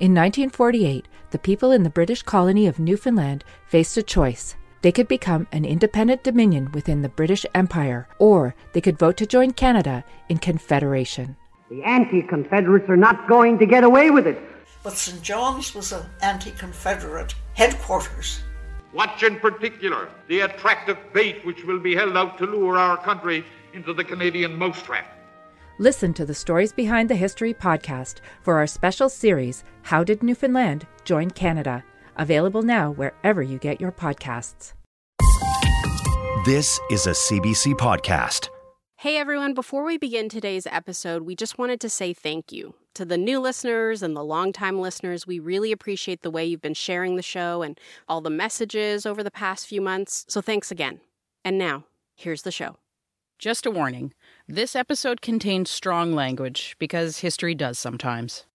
In 1948, the people in the British colony of Newfoundland faced a choice. They could become an independent dominion within the British Empire, or they could vote to join Canada in Confederation. The anti Confederates are not going to get away with it. But St. John's was an anti Confederate headquarters. Watch in particular the attractive bait which will be held out to lure our country into the Canadian mousetrap. Listen to the Stories Behind the History podcast for our special series, How Did Newfoundland Join Canada? Available now wherever you get your podcasts. This is a CBC podcast. Hey everyone, before we begin today's episode, we just wanted to say thank you. To the new listeners and the longtime listeners, we really appreciate the way you've been sharing the show and all the messages over the past few months. So thanks again. And now, here's the show. Just a warning this episode contains strong language because history does sometimes.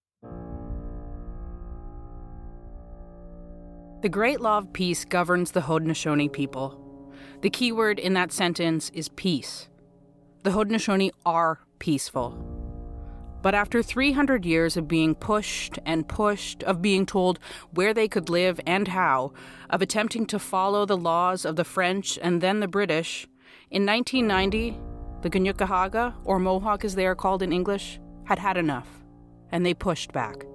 The Great Law of Peace governs the Haudenosaunee people. The key word in that sentence is peace. The Haudenosaunee are peaceful. But after 300 years of being pushed and pushed, of being told where they could live and how, of attempting to follow the laws of the French and then the British, in 1990, the Kanien'kehá:ka, or Mohawk as they are called in English, had had enough, and they pushed back.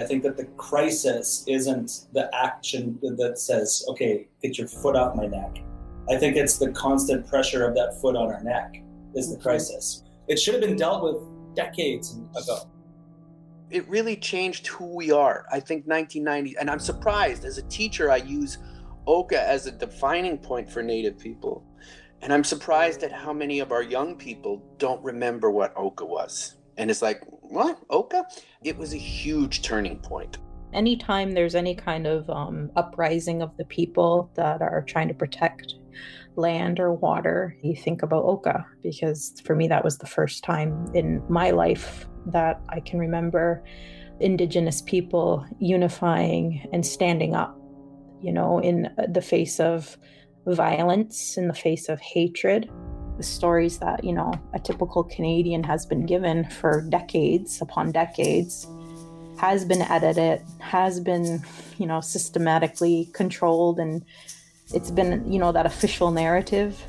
I think that the crisis isn't the action that says, okay, get your foot off my neck. I think it's the constant pressure of that foot on our neck is the crisis. It should have been dealt with decades ago. It really changed who we are. I think 1990, and I'm surprised as a teacher, I use Oka as a defining point for Native people. And I'm surprised at how many of our young people don't remember what Oka was. And it's like, what? Oka? It was a huge turning point. Anytime there's any kind of um, uprising of the people that are trying to protect land or water, you think about Oka because for me, that was the first time in my life that I can remember Indigenous people unifying and standing up, you know, in the face of violence, in the face of hatred. The stories that, you know, a typical Canadian has been given for decades upon decades has been edited, has been, you know, systematically controlled and it's been, you know, that official narrative.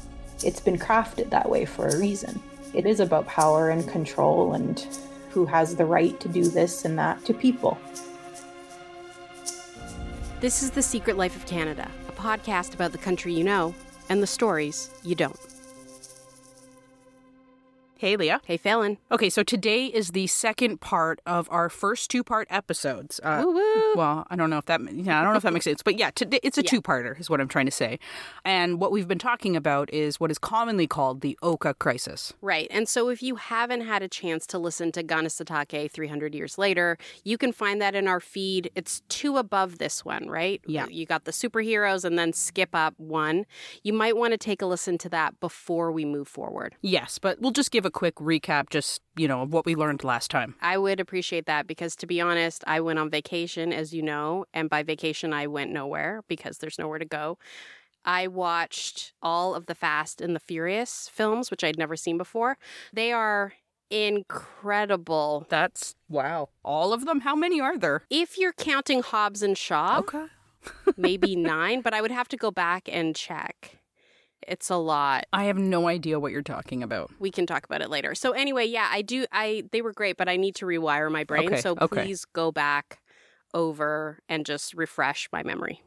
It's been crafted that way for a reason. It is about power and control and who has the right to do this and that to people. This is The Secret Life of Canada, podcast about the country you know and the stories you don't. Hey, Leah. Hey, Falen. Okay, so today is the second part of our first two-part episodes. Uh, well, I don't know if that yeah, I don't know if that makes sense, but yeah, today it's a Yeah. two-parter is what I'm trying to say. And what we've been talking about is what is commonly called the Oka crisis. Right. And so if you haven't had a chance to listen to Kanesatake 300 years later, you can find that in our feed. It's two above this one, right? Yeah. You got the superheroes and then skip up one. You might want to take a listen to that before we move forward. Yes, but we'll just give a quick recap just, you know, of what we learned last time. I would appreciate that because, to be honest, I went on vacation, as you know, and by vacation, I went nowhere because there's nowhere to go. I watched all of the Fast and the Furious films, which I'd never seen before. They are incredible. That's wow. All of them? How many are there? If you're counting Hobbs and Shaw, Okay. maybe nine, but I would have to go back and check. It's a lot. I have no idea what you're talking about. We can talk about it later. So anyway, yeah, I do I they were great, but I need to rewire my brain. Okay, so okay. please go back over and just refresh my memory.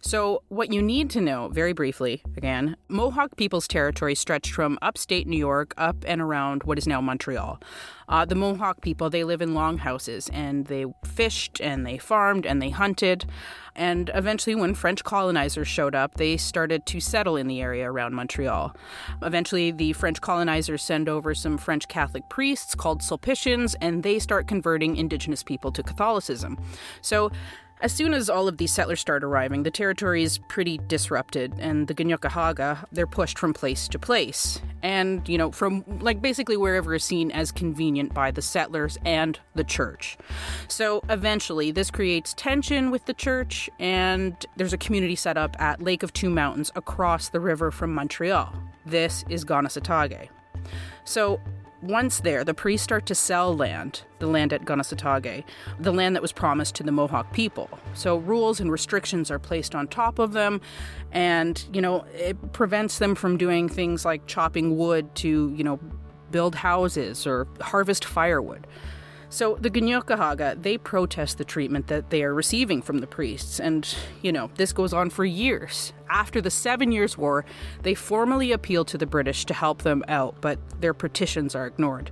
So, what you need to know, very briefly, again, Mohawk people's territory stretched from upstate New York up and around what is now Montreal. Uh, the Mohawk people, they live in longhouses and they fished and they farmed and they hunted. And eventually, when French colonizers showed up, they started to settle in the area around Montreal. Eventually, the French colonizers send over some French Catholic priests called Sulpicians, and they start converting indigenous people to Catholicism. So, as soon as all of these settlers start arriving, the territory is pretty disrupted, and the Kanien'kehá:ka, they're pushed from place to place. And, you know, from like basically wherever is seen as convenient by the settlers and the church. So eventually, this creates tension with the church, and there's a community set up at Lake of Two Mountains across the river from Montreal. This is Kanesatake. So, once there, the priests start to sell land, the land at Kanesatake, the land that was promised to the Mohawk people. So rules and restrictions are placed on top of them, and, you know, it prevents them from doing things like chopping wood to, you know, build houses or harvest firewood. So the Kanien'kehá:ka, they protest the treatment that they are receiving from the priests, and, you know, this goes on for years. After the Seven Years' War, they formally appeal to the British to help them out, but their petitions are ignored.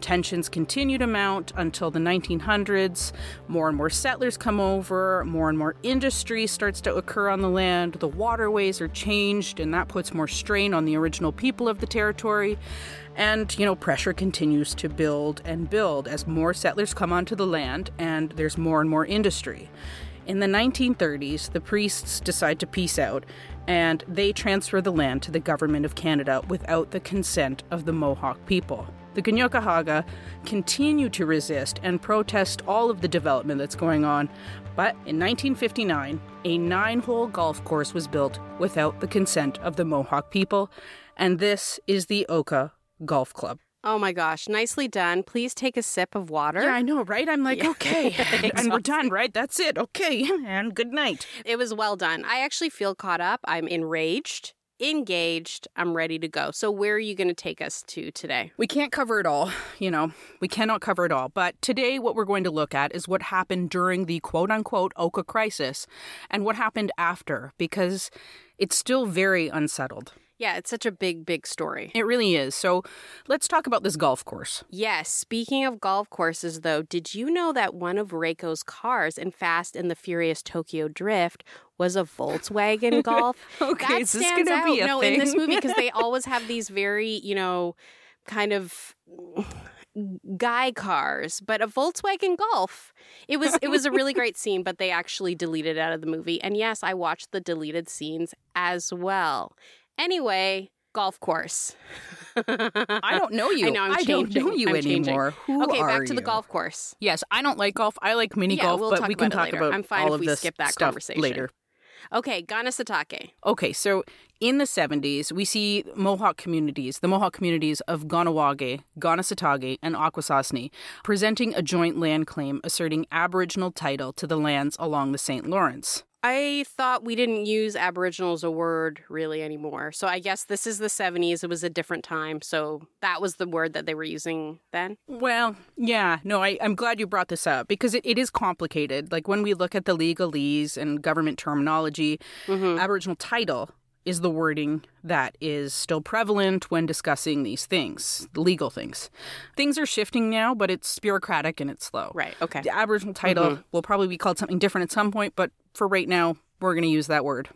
Tensions continue to mount until the 1900s. More and more settlers come over, more and more industry starts to occur on the land. The waterways are changed, and that puts more strain on the original people of the territory. And, you know, pressure continues to build and build as more settlers come onto the land and there's more and more industry. In the 1930s, the priests decide to peace out and they transfer the land to the government of Canada without the consent of the Mohawk people. The Kanien'kehá:ka continue to resist and protest all of the development that's going on, but in 1959, a nine hole golf course was built without the consent of the Mohawk people, and this is the Oka Golf Club. Oh my gosh, nicely done. Please take a sip of water. Yeah, I know, right? I'm like, Yeah. okay. and we're done, right? That's it. Okay. And good night. It was well done. I actually feel caught up. I'm enraged, engaged. I'm ready to go. So, where are you going to take us to today? We can't cover it all, you know, we cannot cover it all. But today, what we're going to look at is what happened during the quote unquote Oka crisis and what happened after, because it's still very unsettled. Yeah, it's such a big, big story. It really is. So let's talk about this golf course. Yes, speaking of golf courses, though, did you know that one of Reiko's cars in Fast and the Furious Tokyo Drift was a Volkswagen Golf? Okay, that is this stands out. be a no, in this movie because they always have these very, you know, kind of guy cars, but a Volkswagen Golf. It was it was a really great scene, but they actually deleted it out of the movie. And yes, I watched the deleted scenes as well. Anyway, golf course. I don't know you. I know I'm I don't know you I'm changing. anymore. Who okay, are back to the golf course. Yes, I don't like golf. I like mini Yeah, golf, we'll but we can talk later. about I'm fine all if of we this skip that conversation. later. Okay, Kanesatake. Okay, so in the 70s, we see Mohawk communities, the Mohawk communities of Kahnawake, Kanesatake, and Akwesasne, presenting a joint land claim asserting Aboriginal title to the lands along the St. Lawrence. I thought we didn't use Aboriginal as a word really anymore. So I guess this is the 70s. It was a different time. So that was the word that they were using then. Well, yeah, no, I, I'm glad you brought this up because it, it is complicated. Like when we look at the legalese and government terminology, mm-hmm. Aboriginal title is the wording that is still prevalent when discussing these things, the legal things. Things are shifting now, but it's bureaucratic and it's slow. Right. Okay. The Aboriginal title mm-hmm. will probably be called something different at some point, but for right now, we're going to use that word.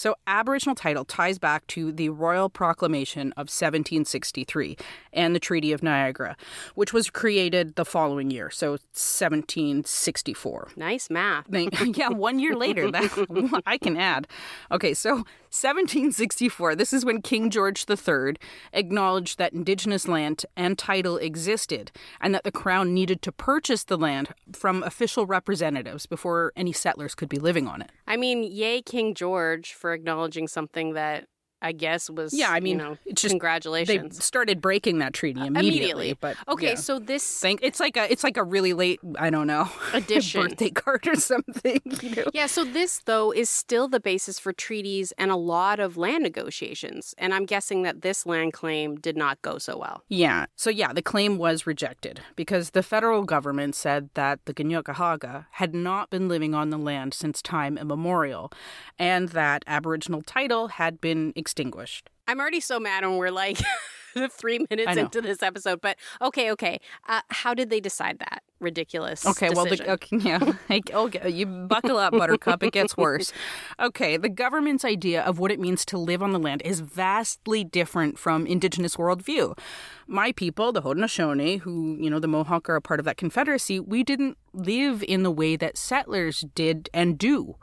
So, Aboriginal title ties back to the Royal Proclamation of 1763 and the Treaty of Niagara, which was created the following year, so 1764. Nice math. Yeah, one year later, that I can add. Okay, so 1764, this is when King George III acknowledged that Indigenous land and title existed and that the Crown needed to purchase the land from official representatives before any settlers could be living on it. I mean, yay, King George, for acknowledging something that I guess was, Yeah, I mean, you know, just- They congratulations. started breaking that treaty uh, immediately, Immediately. but okay, yeah. so this Thank, it's like a it's like a really late I don't know Addition. birthday card or something. You know? Yeah, so this, though, is still the basis for treaties and a lot of land negotiations. And I'm guessing that this land claim did not go so well. Yeah. So yeah, the claim was rejected because the federal government said that the Kanien'kehá:ka had not been living on the land since time immemorial, and that Aboriginal title had been extinguished. I'm already so mad when we're like three minutes into this episode. But okay, okay. Uh, how did they decide that? Ridiculous. Okay, well, the, okay, yeah, Like, okay, you buckle up, Buttercup. It gets worse. Okay, the government's idea of what it means to live on the land is vastly different from Indigenous worldview. My people, the Haudenosaunee, who you know the Mohawk are a part of that confederacy, we didn't live in the way that settlers did and do.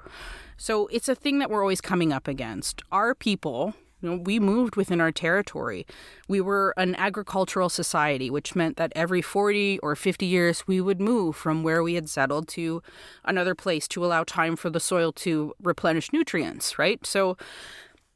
So it's a thing that we're always coming up against. Our people, you know, we moved within our territory. We were an agricultural society, which meant that every 40 or 50 years we would move from where we had settled to another place to allow time for the soil to replenish nutrients, right? So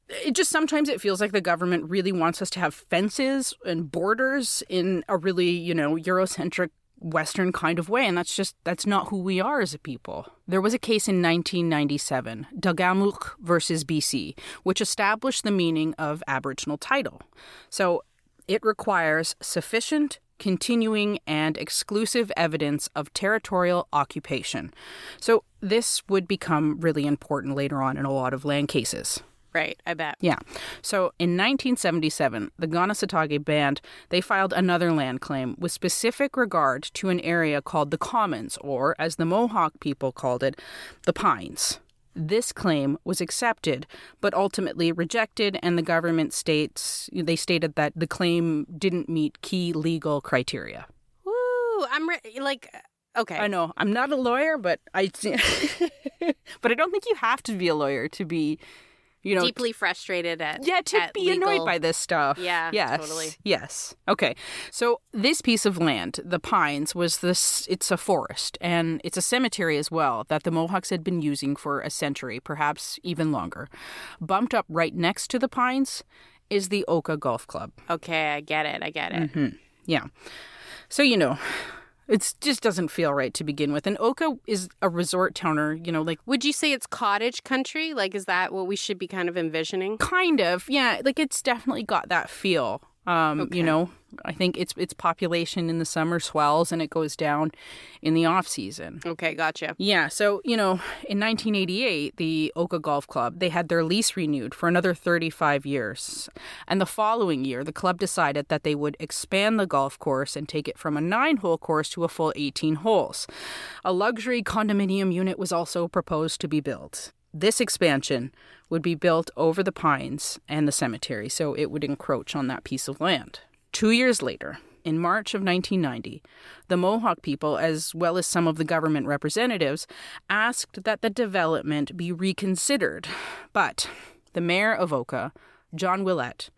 it just sometimes it feels like the government really wants us to have fences and borders in a really, you know, Eurocentric Western kind of way, and that's just that's not who we are as a people. There was a case in 1997, Delgamuukw versus BC, which established the meaning of Aboriginal title. So it requires sufficient, continuing, and exclusive evidence of territorial occupation. So this would become really important later on in a lot of land cases. Right, I bet. Yeah. So in 1977, the Kanesatake Band, they filed another land claim with specific regard to an area called the Commons, or as the Mohawk people called it, the Pines. This claim was accepted, but ultimately rejected, and the government states they stated that the claim didn't meet key legal criteria. Woo! I'm re- like, okay. I know I'm not a lawyer, but I, but I don't think you have to be a lawyer to be you know deeply frustrated at yeah to at be legal... annoyed by this stuff. Yeah yes. totally. Yes. Okay. So this piece of land the pines was this it's a forest and it's a cemetery as well that the mohawks had been using for a century perhaps even longer. Bumped up right next to the pines is the oka golf club. Okay i get it i get it. Mm-hmm. yeah. So you know it just doesn't feel right to begin with. And Oka is a resort towner, you know, like. Would you say it's cottage country? Like, is that what we should be kind of envisioning? Kind of, yeah. Like, it's definitely got that feel. Um, Okay. You know, I think its its population in the summer swells and it goes down in the off season. Okay, gotcha. Yeah, so you know, in 1988, the Oka Golf Club they had their lease renewed for another 35 years, and the following year, the club decided that they would expand the golf course and take it from a nine-hole course to a full 18 holes. A luxury condominium unit was also proposed to be built. This expansion would be built over the pines and the cemetery, so it would encroach on that piece of land. Two years later, in March of 1990, the Mohawk people, as well as some of the government representatives, asked that the development be reconsidered. But the mayor of Oka, Jean Ouellette,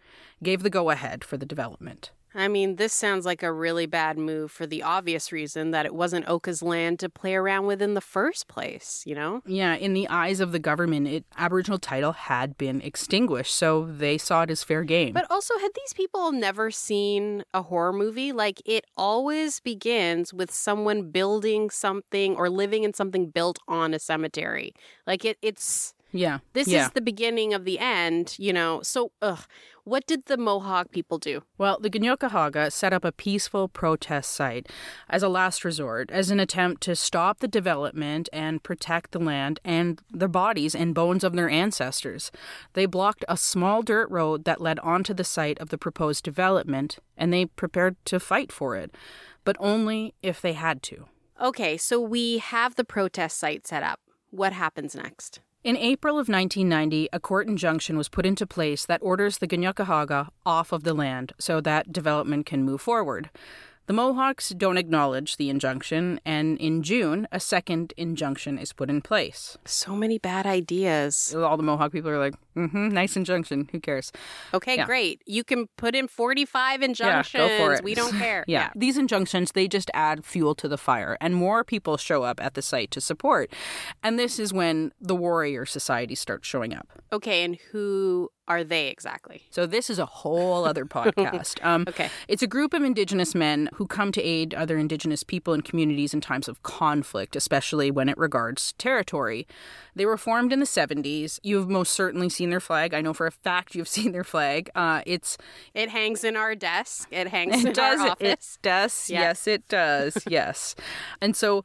gave the go ahead for the development. I mean, this sounds like a really bad move for the obvious reason that it wasn't Oka's land to play around with in the first place, you know? Yeah, in the eyes of the government, it, Aboriginal title had been extinguished, so they saw it as fair game. But also, had these people never seen a horror movie? Like, it always begins with someone building something or living in something built on a cemetery. Like, it, it's. Yeah, This yeah. is the beginning of the end, you know? So, ugh. What did the Mohawk people do? Well, the Kanien'kehá:ka set up a peaceful protest site as a last resort, as an attempt to stop the development and protect the land and the bodies and bones of their ancestors. They blocked a small dirt road that led onto the site of the proposed development, and they prepared to fight for it, but only if they had to. Okay, so we have the protest site set up. What happens next? In April of 1990, a court injunction was put into place that orders the Kanien'kehá:ka off of the land so that development can move forward. The Mohawks don't acknowledge the injunction, and in June, a second injunction is put in place. So many bad ideas. All the Mohawk people are like, mm-hmm, nice injunction. Who cares? Okay, Yeah. great. You can put in 45 injunctions. Yeah, go for it. We don't care. yeah. These injunctions, they just add fuel to the fire, and more people show up at the site to support. And this is when the warrior society starts showing up. Okay, and who are they exactly? So this is a whole other podcast. Um, Okay. It's a group of Indigenous men who come to aid other Indigenous people and communities in times of conflict, especially when it regards territory. They were formed in the 70s. You've most certainly seen their flag. I know for a fact you've seen their flag. Uh, it's It hangs in our desk. It hangs it in does. our It office. does. Yeah. Yes, it does. yes. And so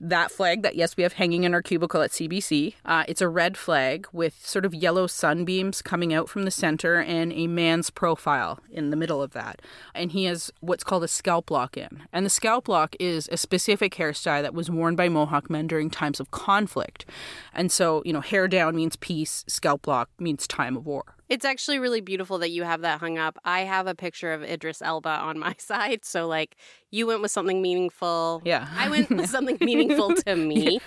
that flag that yes we have hanging in our cubicle at CBC. Uh, it's a red flag with sort of yellow sunbeams coming out from the center and a man's profile in the middle of that. And he has what's called a scalp lock in. And the scalp lock is a specific hairstyle that was worn by Mohawk men during times of conflict. And so you know hair down means peace. Scalp lock means time of war. It's actually really beautiful that you have that hung up. I have a picture of Idris Elba on my side. So, like, you went with something meaningful. Yeah. I went with something meaningful to me.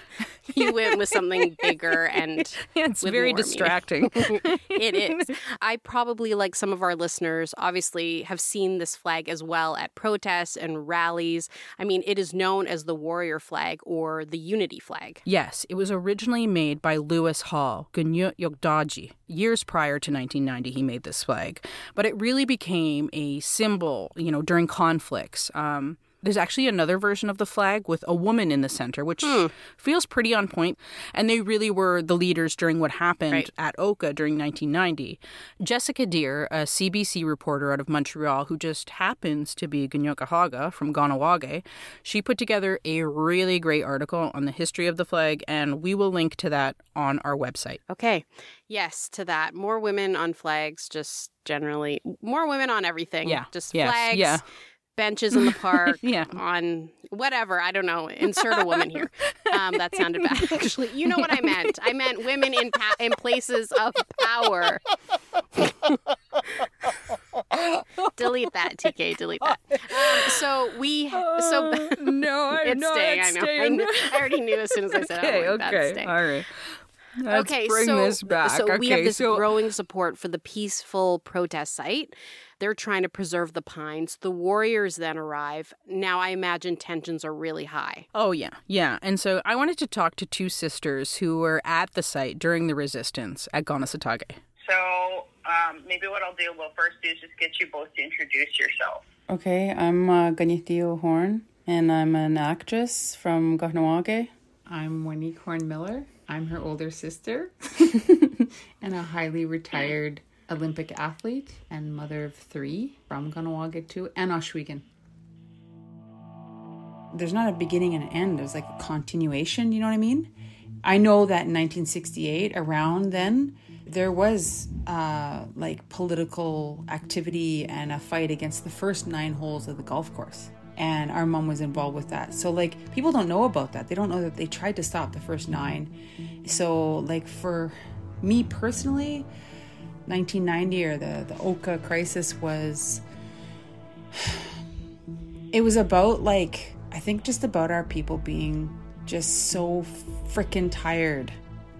you went with something bigger and it's very distracting. it is. I probably, like some of our listeners, obviously have seen this flag as well at protests and rallies. I mean, it is known as the warrior flag or the unity flag. Yes, it was originally made by Louis Hall, Karoniaktajeh. Years prior to 1990, he made this flag. But it really became a symbol, you know, during conflicts. Um, there's actually another version of the flag with a woman in the center, which hmm. feels pretty on point. And they really were the leaders during what happened Right. at Oka during 1990. Jessica Deer, a CBC reporter out of Montreal who just happens to be Kanien'kehá:ka from Kahnawake, she put together a really great article on the history of the flag, and we will link to that on our website. Okay. Yes, to that. More women on flags, just generally. More women on everything. Yeah. Just Yes. flags. Yeah. Benches in the park, Yeah. on whatever. I don't know. Insert a woman here. Um, that sounded bad, actually. You know what I meant. I meant women in pa- in places of power. delete that, TK. Delete that. Um, so we. So no, I it's it's I know. I, knew, I already knew as soon as I said. Okay, I don't okay, staying. all right. Let's okay, bring so this back. so we have this so- growing support for the peaceful protest site. They're trying to preserve the pines. The warriors then arrive. Now I imagine tensions are really high. Oh, yeah, yeah. And so I wanted to talk to two sisters who were at the site during the resistance at Kanesatake. So um, maybe what I'll do, we'll first do is just get you both to introduce yourself. Okay, I'm uh, Kaniehtiio Horn, and I'm an actress from Kahnawake. I'm Waneek Horn Miller. I'm her older sister and a highly retired Olympic athlete and mother of three from Ganawagig too, and Ohsweken. There's not a beginning and an end, there's like a continuation, you know what I mean? I know that in 1968, around then, there was uh, like political activity and a fight against the first nine holes of the golf course. And our mom was involved with that. So, like, people don't know about that. They don't know that they tried to stop the first nine. So, like, for me personally, 1990 or the, the Oka crisis was it was about like I think just about our people being just so freaking tired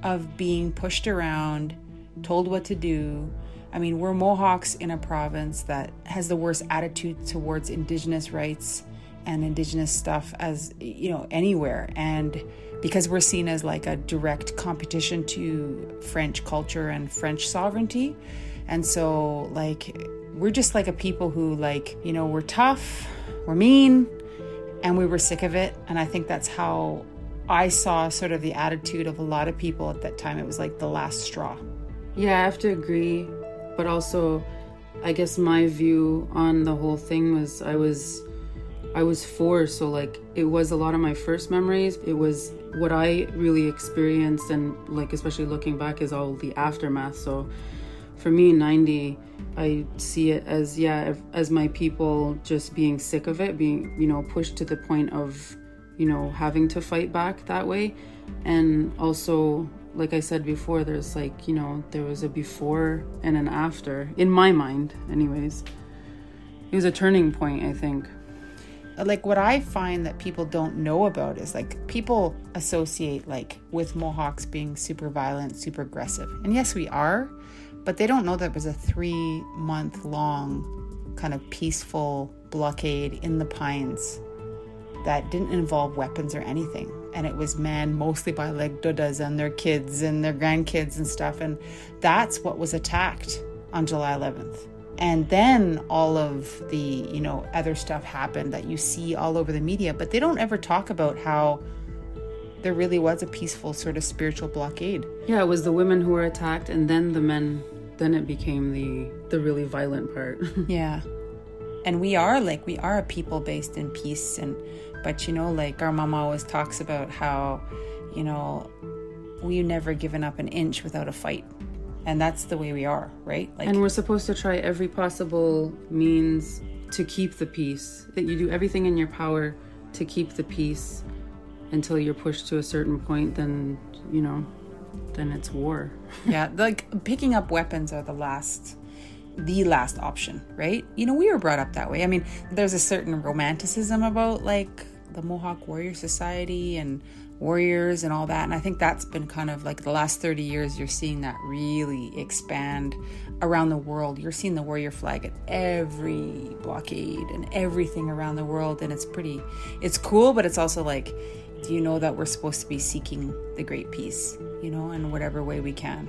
of being pushed around, told what to do. I mean, we're Mohawks in a province that has the worst attitude towards indigenous rights and indigenous stuff as you know anywhere and because we're seen as like a direct competition to French culture and French sovereignty. And so like we're just like a people who like, you know, we're tough, we're mean, and we were sick of it. And I think that's how I saw sort of the attitude of a lot of people at that time. It was like the last straw. Yeah, I have to agree, but also I guess my view on the whole thing was I was I was four, so like it was a lot of my first memories. It was what I really experienced, and like especially looking back, is all the aftermath. So for me, 90, I see it as yeah, as my people just being sick of it, being you know pushed to the point of you know having to fight back that way, and also like I said before, there's like you know there was a before and an after in my mind, anyways. It was a turning point, I think like what I find that people don't know about is like people associate like with Mohawks being super violent, super aggressive. And yes, we are, but they don't know that it was a 3 month long kind of peaceful blockade in the pines that didn't involve weapons or anything. And it was manned mostly by like and their kids and their grandkids and stuff. And that's what was attacked on July 11th and then all of the you know other stuff happened that you see all over the media but they don't ever talk about how there really was a peaceful sort of spiritual blockade. Yeah it was the women who were attacked and then the men then it became the the really violent part. Yeah. And we are like we are a people based in peace and but you know like our mama always talks about how you know we've never given up an inch without a fight and that's the way we are right? Like and we're supposed to try every possible means to keep the peace that you do everything in your power to keep the peace until you're pushed to a certain point then you know then it's war. Yeah like picking up weapons are the last the last option right? You know we were brought up that way. I mean there's a certain romanticism about like the Mohawk Warrior Society and warriors and all that. And I think that's been kind of like the last 30 years, you're seeing that really expand around the world. You're seeing the warrior flag at every blockade and everything around the world. And it's pretty, it's cool, but it's also like, do you know that we're supposed to be seeking the great peace, you know, in whatever way we can?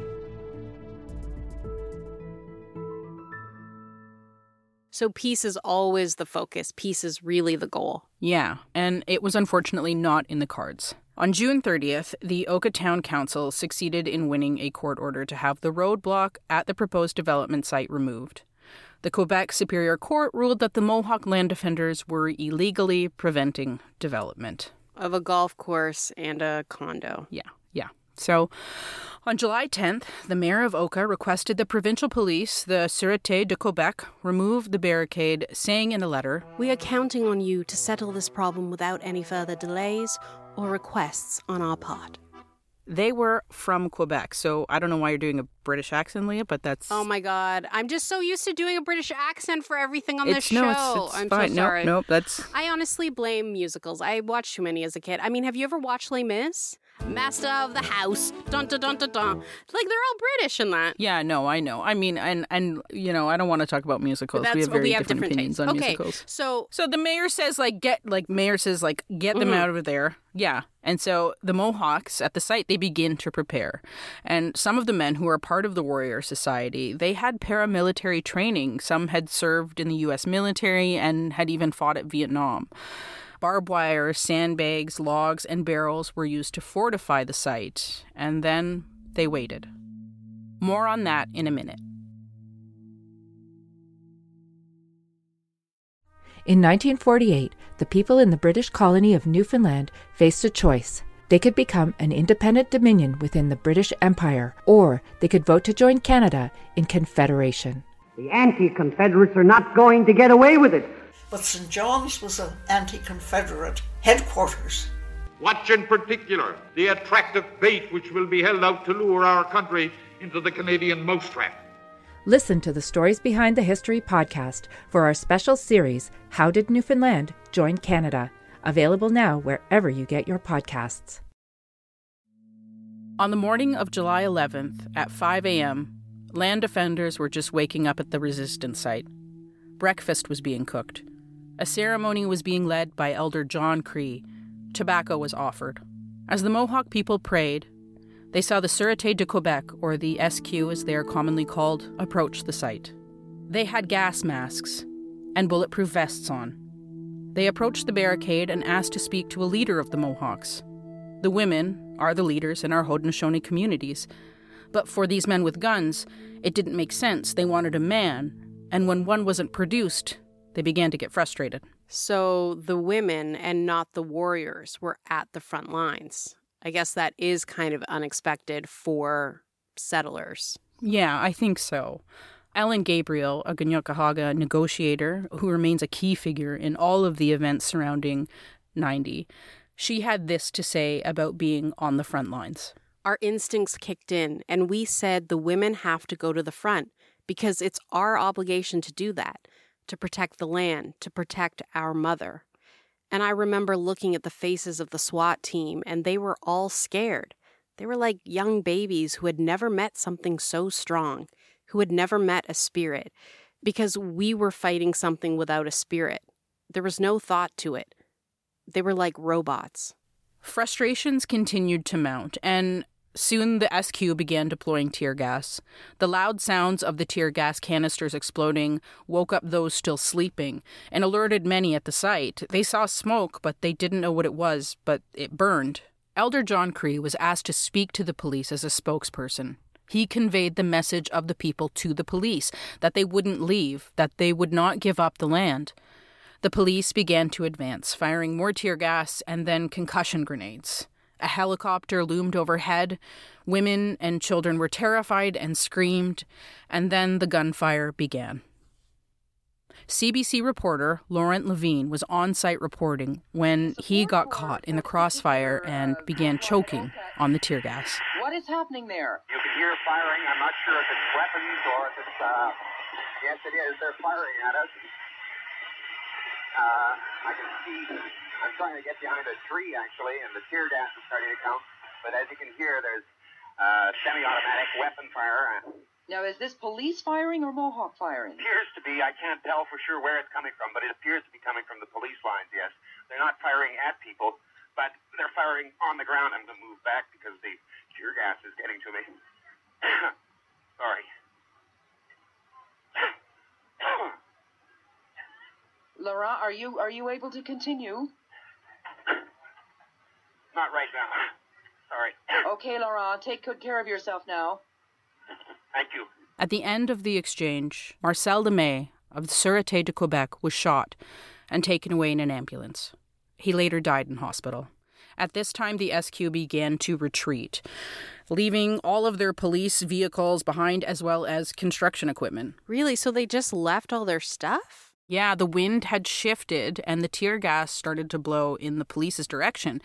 So peace is always the focus. Peace is really the goal. Yeah, and it was unfortunately not in the cards. On June 30th, the Oka Town Council succeeded in winning a court order to have the roadblock at the proposed development site removed. The Quebec Superior Court ruled that the Mohawk land defenders were illegally preventing development of a golf course and a condo. Yeah, yeah. So, on July 10th, the mayor of Oka requested the provincial police, the Sûreté de Quebec, remove the barricade, saying in a letter We are counting on you to settle this problem without any further delays or requests on our part. They were from Quebec, so I don't know why you're doing a British accent, Leah, but that's. Oh my god, I'm just so used to doing a British accent for everything on this no, show. It's, it's I'm fine. so sorry. Nope, nope, that's. I honestly blame musicals. I watched too many as a kid. I mean, have you ever watched Les Mis? Master of the house, dun dun dun dun dun. Like they're all British in that. Yeah, no, I know. I mean, and and you know, I don't want to talk about musicals. That's, we have very we have different, different opinions on okay, musicals. So so the mayor says like get like mayor says like get them Mhm. out of there. Yeah, and so the Mohawks at the site they begin to prepare, and some of the men who are part of the Warrior Society they had paramilitary training. Some had served in the U.S. military and had even fought at Vietnam. Barbed wire, sandbags, logs, and barrels were used to fortify the site, and then they waited. More on that in a minute. In 1948, the people in the British colony of Newfoundland faced a choice. They could become an independent dominion within the British Empire, or they could vote to join Canada in Confederation. The anti Confederates are not going to get away with it. But St. John's was an anti Confederate headquarters. Watch in particular the attractive bait which will be held out to lure our country into the Canadian mousetrap. Listen to the Stories Behind the History podcast for our special series, How Did Newfoundland Join Canada? Available now wherever you get your podcasts. On the morning of July 11th at 5 a.m., land defenders were just waking up at the resistance site. Breakfast was being cooked. A ceremony was being led by Elder John Cree. Tobacco was offered. As the Mohawk people prayed, they saw the Sûreté de Quebec, or the SQ as they are commonly called, approach the site. They had gas masks and bulletproof vests on. They approached the barricade and asked to speak to a leader of the Mohawks. The women are the leaders in our Haudenosaunee communities, but for these men with guns, it didn't make sense. They wanted a man, and when one wasn't produced, they began to get frustrated. So the women and not the warriors were at the front lines. I guess that is kind of unexpected for settlers. Yeah, I think so. Ellen Gabriel, a Kanien'kehá:ka negotiator who remains a key figure in all of the events surrounding 90, she had this to say about being on the front lines. Our instincts kicked in, and we said the women have to go to the front because it's our obligation to do that, to protect the land, to protect our mother. And I remember looking at the faces of the SWAT team, and they were all scared. They were like young babies who had never met something so strong, who had never met a spirit, because we were fighting something without a spirit. There was no thought to it. They were like robots. Frustrations continued to mount, and soon the SQ began deploying tear gas. The loud sounds of the tear gas canisters exploding woke up those still sleeping and alerted many at the site. They saw smoke, but they didn't know what it was, but it burned. Elder John Cree was asked to speak to the police as a spokesperson. He conveyed the message of the people to the police that they wouldn't leave, that they would not give up the land. The police began to advance, firing more tear gas and then concussion grenades. A helicopter loomed overhead. Women and children were terrified and screamed, and then the gunfire began. CBC reporter Laurent Levine was on site reporting when he got caught in the crossfire and began choking on the tear gas. What is happening there? You can hear firing. I'm not sure if it's weapons or if it's. Uh, yes, it is. They're firing at us. Uh, I can see I'm trying to get behind a tree, actually, and the tear gas is starting to come. But as you can hear, there's uh, semi-automatic weapon fire. And Now, is this police firing or Mohawk firing? appears to be, I can't tell for sure where it's coming from, but it appears to be coming from the police lines, yes. They're not firing at people, but they're firing on the ground. I'm going to move back because the tear gas is getting to me. Sorry. Laurent, are you are you able to continue? Not right now. Sorry. Okay, Laurent, take good care of yourself now. Thank you. At the end of the exchange, Marcel Lemay of the Sûreté de Quebec was shot and taken away in an ambulance. He later died in hospital. At this time, the SQ began to retreat, leaving all of their police vehicles behind as well as construction equipment. Really? So they just left all their stuff? Yeah, the wind had shifted and the tear gas started to blow in the police's direction.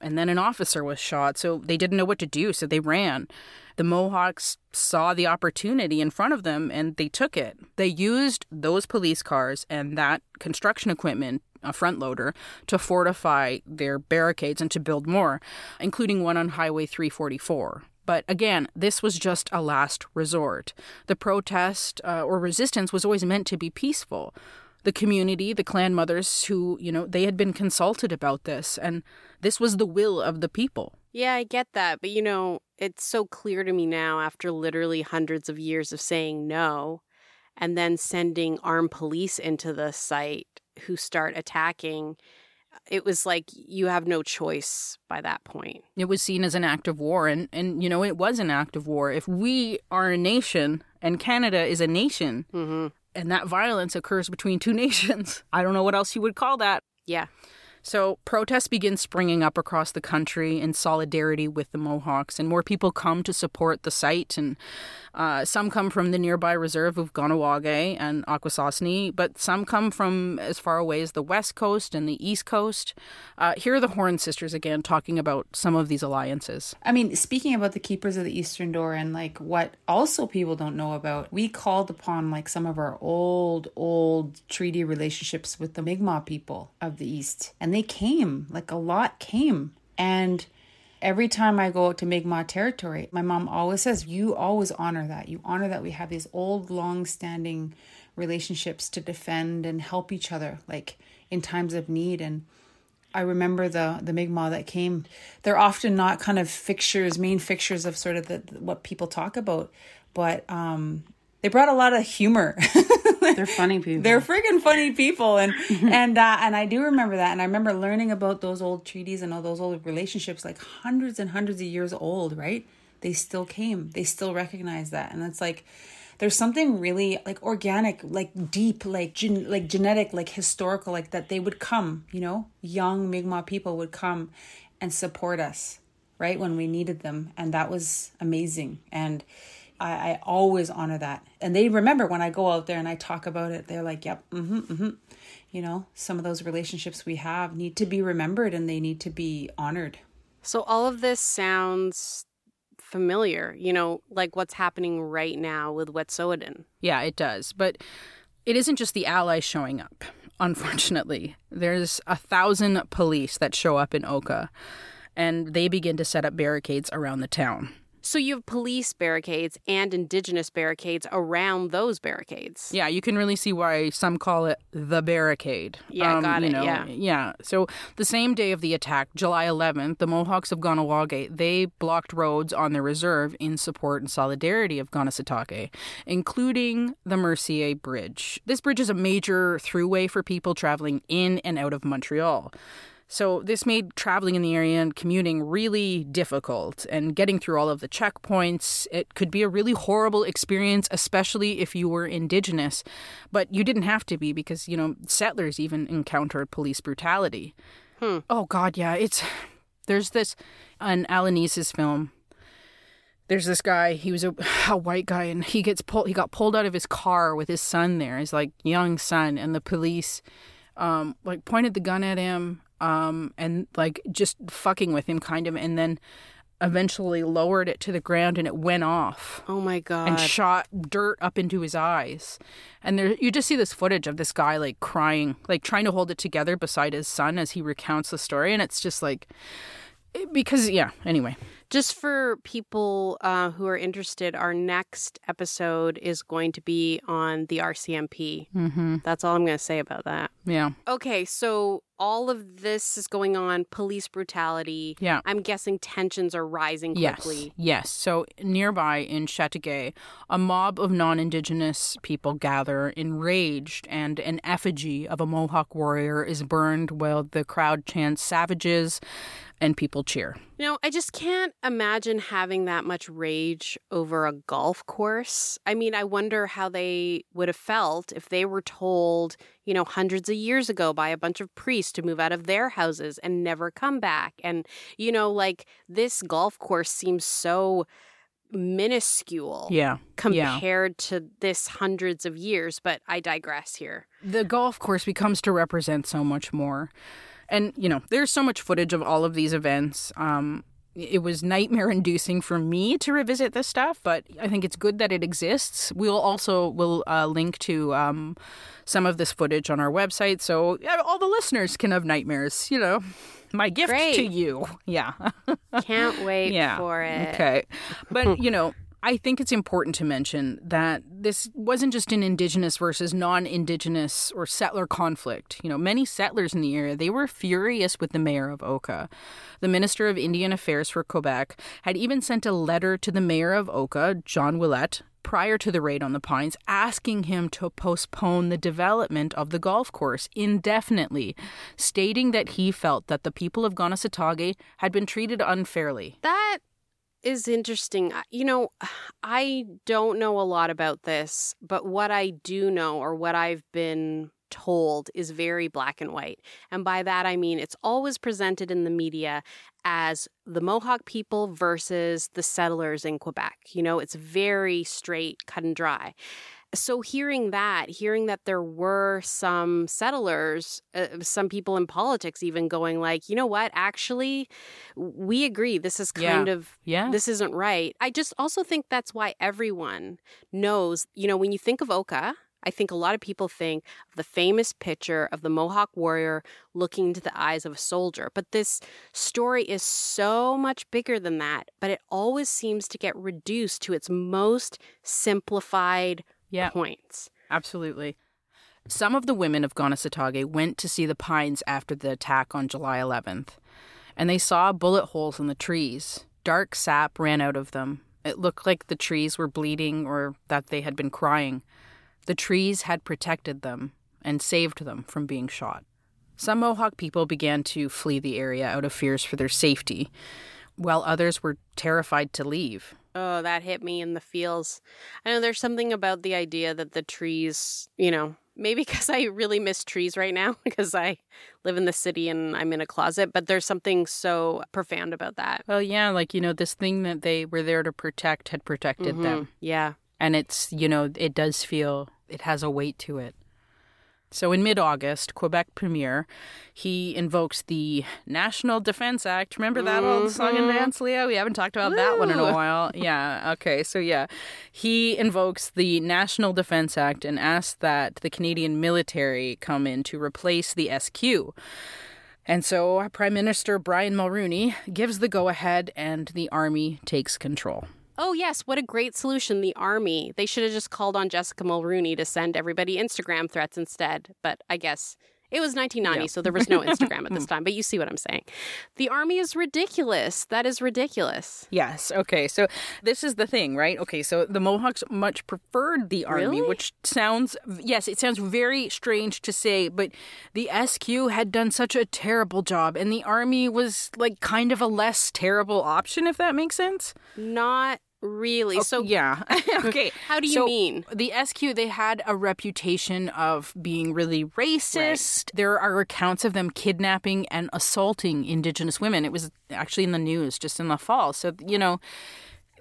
And then an officer was shot, so they didn't know what to do, so they ran. The Mohawks saw the opportunity in front of them and they took it. They used those police cars and that construction equipment, a front loader, to fortify their barricades and to build more, including one on Highway 344. But again, this was just a last resort. The protest uh, or resistance was always meant to be peaceful. The community, the clan mothers who, you know, they had been consulted about this, and this was the will of the people. Yeah, I get that. But you know, it's so clear to me now after literally hundreds of years of saying no and then sending armed police into the site who start attacking. It was like you have no choice by that point. It was seen as an act of war, and, and you know, it was an act of war. If we are a nation and Canada is a nation, mm-hmm. and that violence occurs between two nations, I don't know what else you would call that. Yeah. So protests begin springing up across the country in solidarity with the Mohawks, and more people come to support the site. And uh, some come from the nearby reserve of Kahnawake and Akwesasne, but some come from as far away as the west coast and the east coast. Uh, here are the Horn sisters again talking about some of these alliances. I mean, speaking about the keepers of the Eastern Door and like what also people don't know about, we called upon like some of our old, old treaty relationships with the Mi'kmaq people of the East. And they came, like a lot came. And every time I go out to Mi'kmaq territory, my mom always says, You always honor that. You honor that we have these old, long standing relationships to defend and help each other, like in times of need. And I remember the the Mi'kmaq that came. They're often not kind of fixtures, main fixtures of sort of the what people talk about, but um, they brought a lot of humor. They're funny people. They're freaking funny people, and and uh, and I do remember that, and I remember learning about those old treaties and all those old relationships, like hundreds and hundreds of years old. Right? They still came. They still recognize that, and it's like there's something really like organic, like deep, like gen- like genetic, like historical, like that they would come. You know, young Mi'kmaq people would come and support us, right when we needed them, and that was amazing. And I, I always honor that. And they remember when I go out there and I talk about it, they're like, yep, mm-hmm, mm-hmm. You know, some of those relationships we have need to be remembered and they need to be honored. So all of this sounds familiar, you know, like what's happening right now with Wet'suwet'en. Yeah, it does. But it isn't just the allies showing up, unfortunately. There's a thousand police that show up in Oka, and they begin to set up barricades around the town. So you have police barricades and indigenous barricades around those barricades. Yeah, you can really see why some call it the barricade. Yeah, um, got you it, know, yeah. Yeah. So the same day of the attack, July 11th, the Mohawks of Kahnawake, they blocked roads on their reserve in support and solidarity of Kanesatake, including the Mercier Bridge. This bridge is a major throughway for people traveling in and out of Montreal. So this made traveling in the area and commuting really difficult and getting through all of the checkpoints. It could be a really horrible experience, especially if you were indigenous. But you didn't have to be because, you know, settlers even encountered police brutality. Hmm. Oh god, yeah, it's there's this an Alanis's film. There's this guy, he was a, a white guy and he gets pulled he got pulled out of his car with his son there, his like young son, and the police um like pointed the gun at him um, and like just fucking with him kind of and then eventually lowered it to the ground and it went off. Oh my god. And shot dirt up into his eyes. And there you just see this footage of this guy like crying, like trying to hold it together beside his son as he recounts the story and it's just like because yeah, anyway. Just for people uh, who are interested, our next episode is going to be on the RCMP. Mm-hmm. That's all I'm going to say about that. Yeah. Okay, so all of this is going on police brutality. Yeah. I'm guessing tensions are rising quickly. Yes. Yes. So nearby in Chateauguay, a mob of non indigenous people gather enraged, and an effigy of a Mohawk warrior is burned while the crowd chants savages and people cheer. You know, I just can't imagine having that much rage over a golf course. I mean, I wonder how they would have felt if they were told, you know, hundreds of years ago by a bunch of priests to move out of their houses and never come back. And, you know, like this golf course seems so minuscule Yeah. Yeah. compared to this hundreds of years, but I digress here. the golf course becomes to represent so much more. And, you know, there's so much footage of all of these events. Um, it was nightmare inducing for me to revisit this stuff, but I think it's good that it exists. We'll also will uh, link to um, some of this footage on our website, so all the listeners can have nightmares. You know, my gift to you. Yeah. Can't wait yeah. for it. Okay. But, you know, I think it's important to mention that this wasn't just an indigenous versus non-indigenous or settler conflict. You know, many settlers in the area, they were furious with the mayor of Oka. The Minister of Indian Affairs for Quebec had even sent a letter to the mayor of Oka, Jean Ouellette, prior to the raid on the Pines, asking him to postpone the development of the golf course indefinitely, stating that he felt that the people of Kanesatake had been treated unfairly. That is interesting. You know, I don't know a lot about this, but what I do know or what I've been told is very black and white. And by that, I mean it's always presented in the media as the Mohawk people versus the settlers in Quebec. You know, it's very straight, cut and dry. So, hearing that, hearing that there were some settlers, uh, some people in politics even going, like, you know what, actually, we agree this is kind Yeah. of, Yeah. this isn't right. I just also think that's why everyone knows, you know, when you think of Oka, I think a lot of people think of the famous picture of the Mohawk warrior looking into the eyes of a soldier. But this story is so much bigger than that, but it always seems to get reduced to its most simplified Yeah. points. Absolutely. Some of the women of Kanesatake went to see the pines after the attack on July 11th, and they saw bullet holes in the trees. Dark sap ran out of them. It looked like the trees were bleeding or that they had been crying. The trees had protected them and saved them from being shot. Some Mohawk people began to flee the area out of fears for their safety, while others were terrified to leave. Oh, that hit me in the feels. I know there's something about the idea that the trees, you know, maybe because I really miss trees right now because I live in the city and I'm in a closet, but there's something so profound about that. Well, yeah, like, you know, this thing that they were there to protect had protected them. Mhm. Yeah. And it's, you know, it does feel, it has a weight to it. So in mid August, Quebec Premier, he invokes the National Defense Act. Remember that old song and Mhm. dance, Leah? We haven't talked about that one in a while. Yeah, okay, so yeah. He invokes the National Defense Act and asks that the Canadian military come in to replace the SQ. And so Prime Minister Brian Mulroney gives the go ahead and the army takes control. Oh, yes. What a great solution. The army. They should have just called on Jessica Mulroney to send everybody Instagram threats instead. But I guess it was 1990, Yeah. so there was no Instagram at this time. But you see what I'm saying. The army is ridiculous. That is ridiculous. Yes. Okay. So this is the thing, right? Okay. So the Mohawks much preferred the army, Really? which sounds, yes, it sounds very strange to say, but the SQ had done such a terrible job, and the army was like kind of a less terrible option, if that makes sense. Not really. Oh, so, yeah. okay. How do you So mean? The SQ, they had a reputation of being really racist. There are accounts of them kidnapping and assaulting Indigenous women. It was actually in the news just in the fall. So, you know,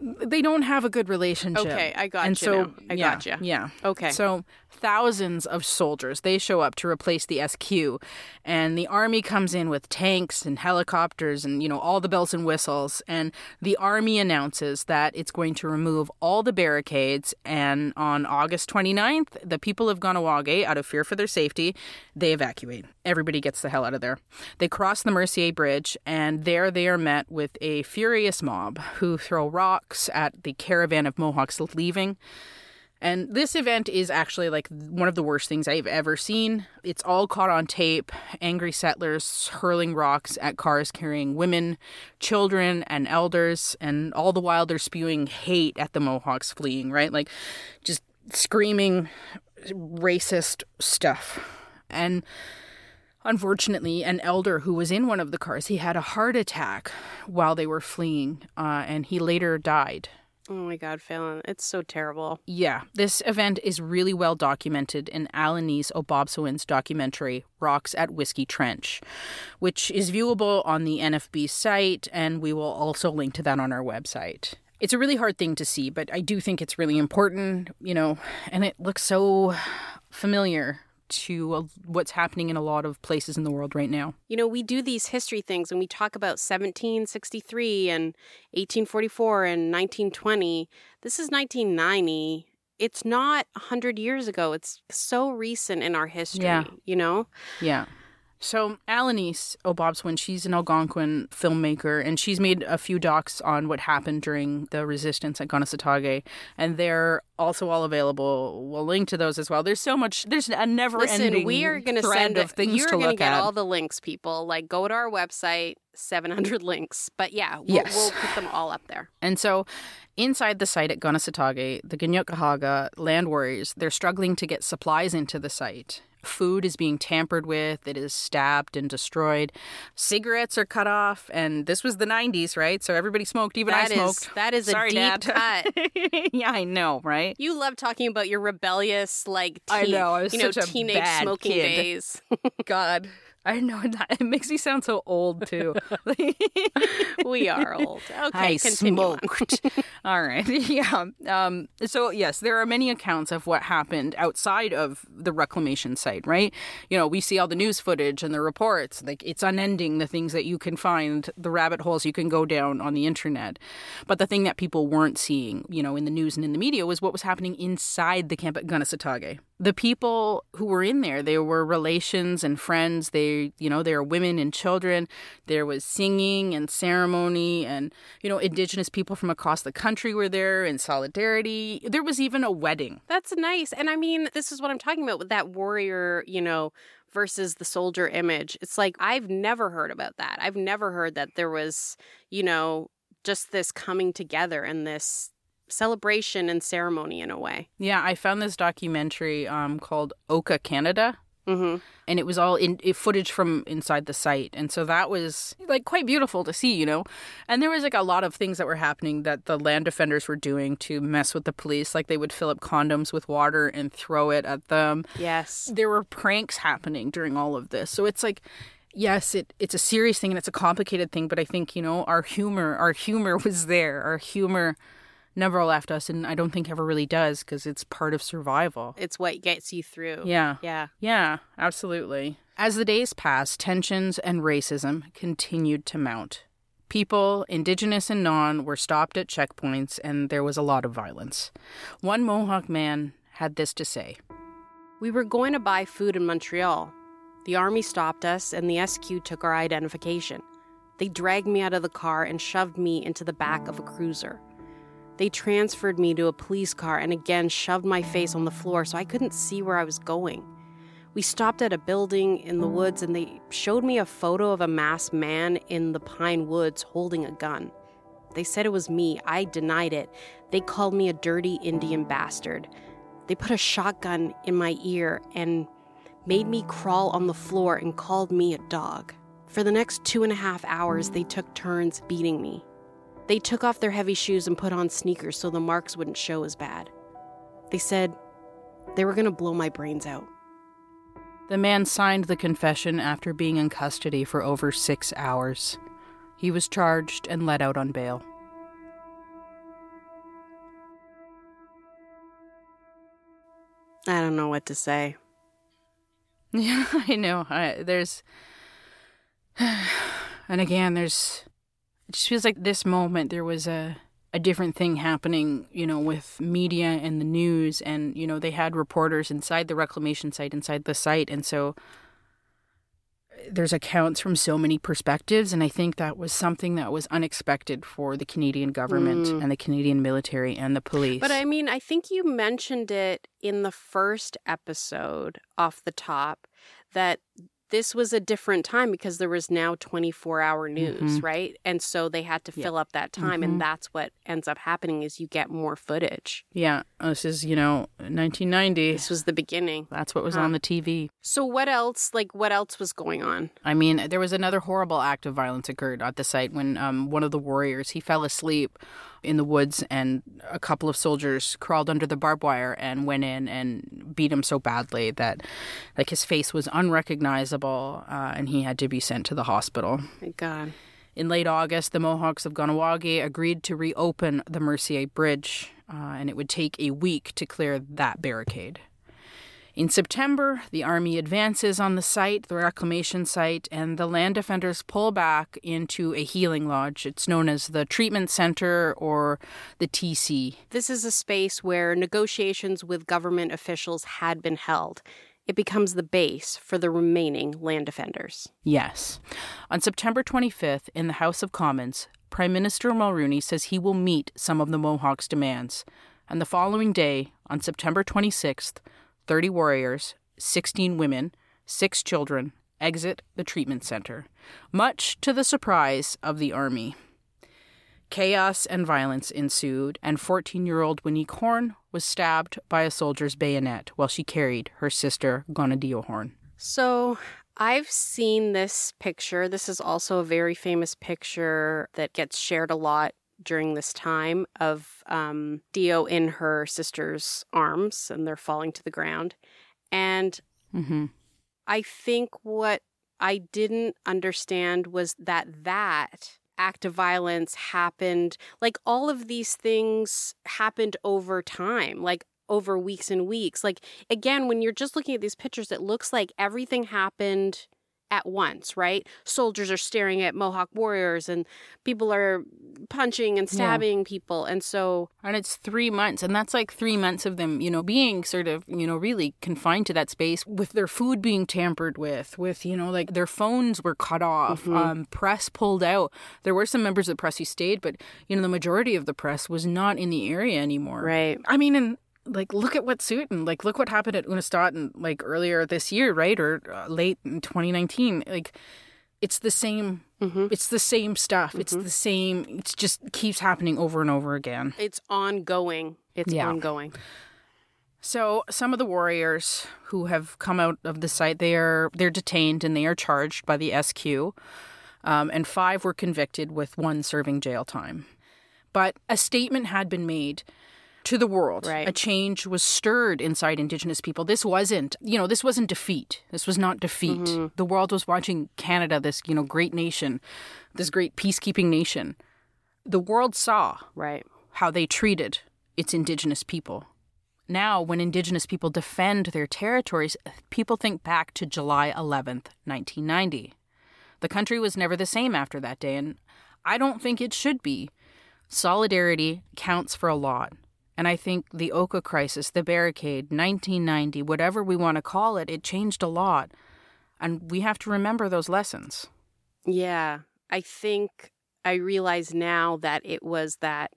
they don't have a good relationship. Okay, I got and you so, now. I yeah, got you. Yeah. Okay. So thousands of soldiers. They show up to replace the SQ, and the army comes in with tanks and helicopters and, you know, all the bells and whistles. And the army announces that it's going to remove all the barricades. And on August 29th, the people of Kahnawake, out of fear for their safety, they evacuate. Everybody gets the hell out of there. They cross the Mercier Bridge, and there they are met with a furious mob who throw rocks at the caravan of Mohawks leaving. And this event is actually like one of the worst things I've ever seen. It's all caught on tape angry settlers hurling rocks at cars carrying women, children, and elders, and all the while they're spewing hate at the Mohawks fleeing, right? Like just screaming racist stuff. And unfortunately, an elder who was in one of the cars, he had a heart attack while they were fleeing, uh, and he later died. Oh my God, Falen, it's so terrible. Yeah, this event is really well documented in Alanis Obomsawin's documentary Rocks at Whiskey Trench, which is viewable on the NFB site, and we will also link to that on our website. It's a really hard thing to see, but I do think it's really important, you know, and it looks so familiar to what's happening in a lot of places in the world right now. You know, we do these history things and we talk about 1763 and 1844 and 1920. This is 1990. It's not 100 years ago. It's so recent in our history, Yeah. you know? Yeah. So Alanis Obomsawin, she's an Algonquin filmmaker, and she's made a few docs on what happened during the resistance at Kanesatake, and they're also all available. We'll link to those as well. There's so much. There's a never-ending Listen, we are going to send of things You're to gonna look get at. all the links, people. Like, go to our website, 700 links. But yeah, we'll, Yes. we'll put them all up there. And so, inside the site at Kanesatake, the Kanien'kehá:ka land warriors, they're struggling to get supplies into the site. Food is being tampered with, it is stabbed and destroyed. Cigarettes are cut off, and this was the 90s, right? So everybody smoked, even That I is- smoked. that is a deep Dad. cut. yeah, I know, right? You love talking about your rebellious, like, I know, I was you know, teenage smoking kid. days. God. I know that it makes me sound so old too. we are old. Okay, I smoked. All right. Yeah. Um, so yes, there are many accounts of what happened outside of the reclamation site, right? You know, we see all the news footage and the reports. Like it's unending the things that you can find, the rabbit holes you can go down on the internet. But the thing that people weren't seeing, you know, in the news and in the media was what was happening inside the camp at Kanesatake. The people who were in there, they were relations and friends. They, you know, there were women and children. There was singing and ceremony, and you know, indigenous people from across the country were there in solidarity. There was even a wedding. That's nice. And I mean, this is what I'm talking about with that warrior, you know, versus the soldier image. It's like I've never heard about that. I've never heard that there was, you know, just this coming together and this celebration and ceremony in a way. Yeah, I found this documentary um, called Oka Canada. Mm-hmm. And it was all in it, footage from inside the site, and so that was like quite beautiful to see, you know. And there was like a lot of things that were happening that the land defenders were doing to mess with the police, like they would fill up condoms with water and throw it at them. Yes, there were pranks happening during all of this, so it's like yes, it it's a serious thing and it's a complicated thing, but I think you know our humor, our humor was there. Our humor never left us, and I don't think ever really does because it's part of survival. It's what gets you through. Yeah. Yeah. Yeah, absolutely. As the days passed, tensions and racism continued to mount. People, indigenous and non, were stopped at checkpoints, and there was a lot of violence. One Mohawk man had this to say We were going to buy food in Montreal. The army stopped us, and the SQ took our identification. They dragged me out of the car and shoved me into the back of a cruiser. They transferred me to a police car and again shoved my face on the floor so I couldn't see where I was going. We stopped at a building in the woods and they showed me a photo of a masked man in the pine woods holding a gun. They said it was me. I denied it. They called me a dirty Indian bastard. They put a shotgun in my ear and made me crawl on the floor and called me a dog. For the next two and a half hours, they took turns beating me. They took off their heavy shoes and put on sneakers so the marks wouldn't show as bad. They said they were going to blow my brains out. The man signed the confession after being in custody for over six hours. He was charged and let out on bail. I don't know what to say. Yeah, I know. I, there's, and again, there's. It just feels like this moment there was a a different thing happening, you know, with media and the news, and you know they had reporters inside the reclamation site, inside the site, and so there's accounts from so many perspectives, and I think that was something that was unexpected for the Canadian government Mm. and the Canadian military and the police. But I mean, I think you mentioned it in the first episode off the top that this was a different time because there was now 24 hour news, Mhm. right? And so they had to Yeah. fill up that time Mhm. and that's what ends up happening is you get more footage. yeah, this is you know 1990. This was the beginning. That's what was Huh. on the TV. So what else like what else was going on? I mean, there was another horrible act of violence occurred at the site when um, one of the warriors he fell asleep in the woods, and a couple of soldiers crawled under the barbed wire and went in and beat him so badly that like his face was unrecognizable, uh, and he had to be sent to the hospital. My God. In late August, the Mohawks of Kahnawake agreed to reopen the Mercier Bridge, uh, and it would take a week to clear that barricade. In September, the Army advances on the site, the reclamation site, and the land defenders pull back into a healing lodge. It's known as the Treatment Center or the TC. This is a space where negotiations with government officials had been held. It becomes the base for the remaining land defenders. Yes. On September 25th, in the House of Commons, Prime Minister Mulroney says he will meet some of the Mohawks' demands. And the following day, on September 26th, 30 warriors, 16 women, 6 children exit the treatment center, much to the surprise of the army. Chaos and violence ensued, and 14 year old Waneek Horn was stabbed by a soldier's bayonet while she carried her sister Kaniehtiio Horn. So I've seen this picture. This is also a very famous picture that gets shared a lot during this time of um, Dio in her sister's arms and they're falling to the ground. And Mm-hmm. I think what I didn't understand was that that act of violence happened like all of these things happened over time like over weeks and weeks like again when you're just looking at these pictures it looks like everything happened at once right soldiers are staring at mohawk warriors and people are punching and Yeah. stabbing people and so And it's three months, and that's like three months of them, you know, being sort of, you know, really confined to that space with their food being tampered with, with, you know, like their phones were cut off, Mhm. um, press pulled out. There were some members of the press who stayed, but, you know, the majority of the press was not in the area anymore. Right. I mean, and like, look at what Suiton, like, look what happened at Unist'ot'en, like earlier this year, right? Or uh, late in 2019. Like, it's the same. It's the same stuff. It's the same. It's just keeps happening over and over again. it's ongoing it's Yeah. ongoing So some of the warriors who have come out of the site, they are they're detained and they are charged by the SQ, um, and five were convicted with one serving jail time. But a statement had been made to the world. Right. A change was stirred inside Indigenous people. This wasn't, you know, this wasn't defeat. This was not defeat. Mhm. The world was watching Canada, this, you know, great nation, this great peacekeeping nation. The world saw right how they treated its Indigenous people. Now, when Indigenous people defend their territories, people think back to July 11th, 1990. The country was never the same after that day, and I don't think it should be. Solidarity counts for a lot. And I think the Oka crisis, the barricade, 1990, whatever we want to call it, it changed a lot. And we have to remember those lessons. Yeah, I think I realize now that it was that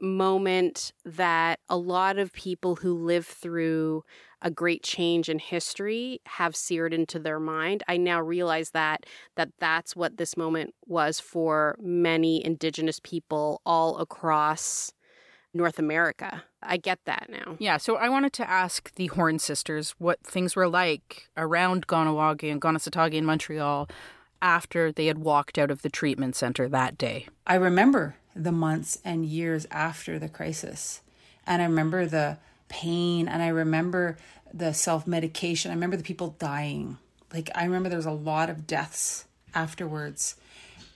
moment that a lot of people who live through a great change in history have seared into their mind. I now realize that that that's what this moment was for many indigenous people all across North America. I get that now. Yeah, so I wanted to ask the Horn sisters what things were like around Kahnawake and Kanesatake in Montreal after they had walked out of the treatment center that day. I remember the months and years after the crisis. And I remember the pain and I remember the self medication. I remember the people dying. Like, I remember there was a lot of deaths afterwards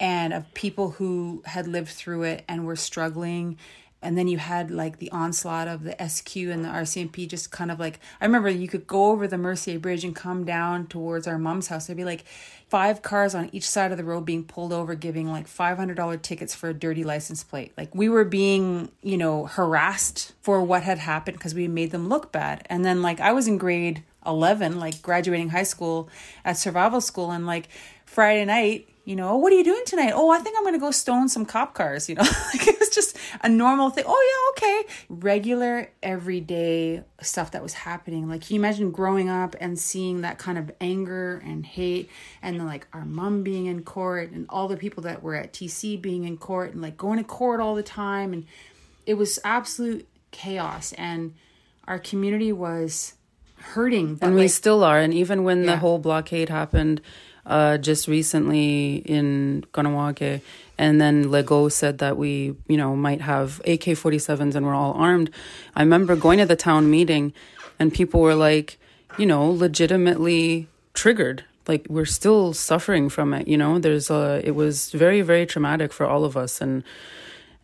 and of people who had lived through it and were struggling and then you had like the onslaught of the SQ and the RCMP just kind of like I remember you could go over the Mercier Bridge and come down towards our mom's house. There'd be like five cars on each side of the road being pulled over, giving like five hundred dollar tickets for a dirty license plate. Like we were being, you know, harassed for what had happened because we made them look bad. And then like I was in grade eleven, like graduating high school at survival school, and like Friday night you know, what are you doing tonight? Oh, I think I'm going to go stone some cop cars, you know. like it was just a normal thing. Oh, yeah, okay. Regular everyday stuff that was happening. Like can you imagine growing up and seeing that kind of anger and hate and then like our mom being in court and all the people that were at TC being in court and like going to court all the time and it was absolute chaos and our community was hurting. and we still are and even when yeah. the whole blockade happened uh, just recently in Kahnawake. And then Legault said that we, you know, might have AK 47s and we're all armed. I remember going to the town meeting and people were like, you know, legitimately triggered. Like we're still suffering from it, you know. There's a, it was very, very traumatic for all of us. And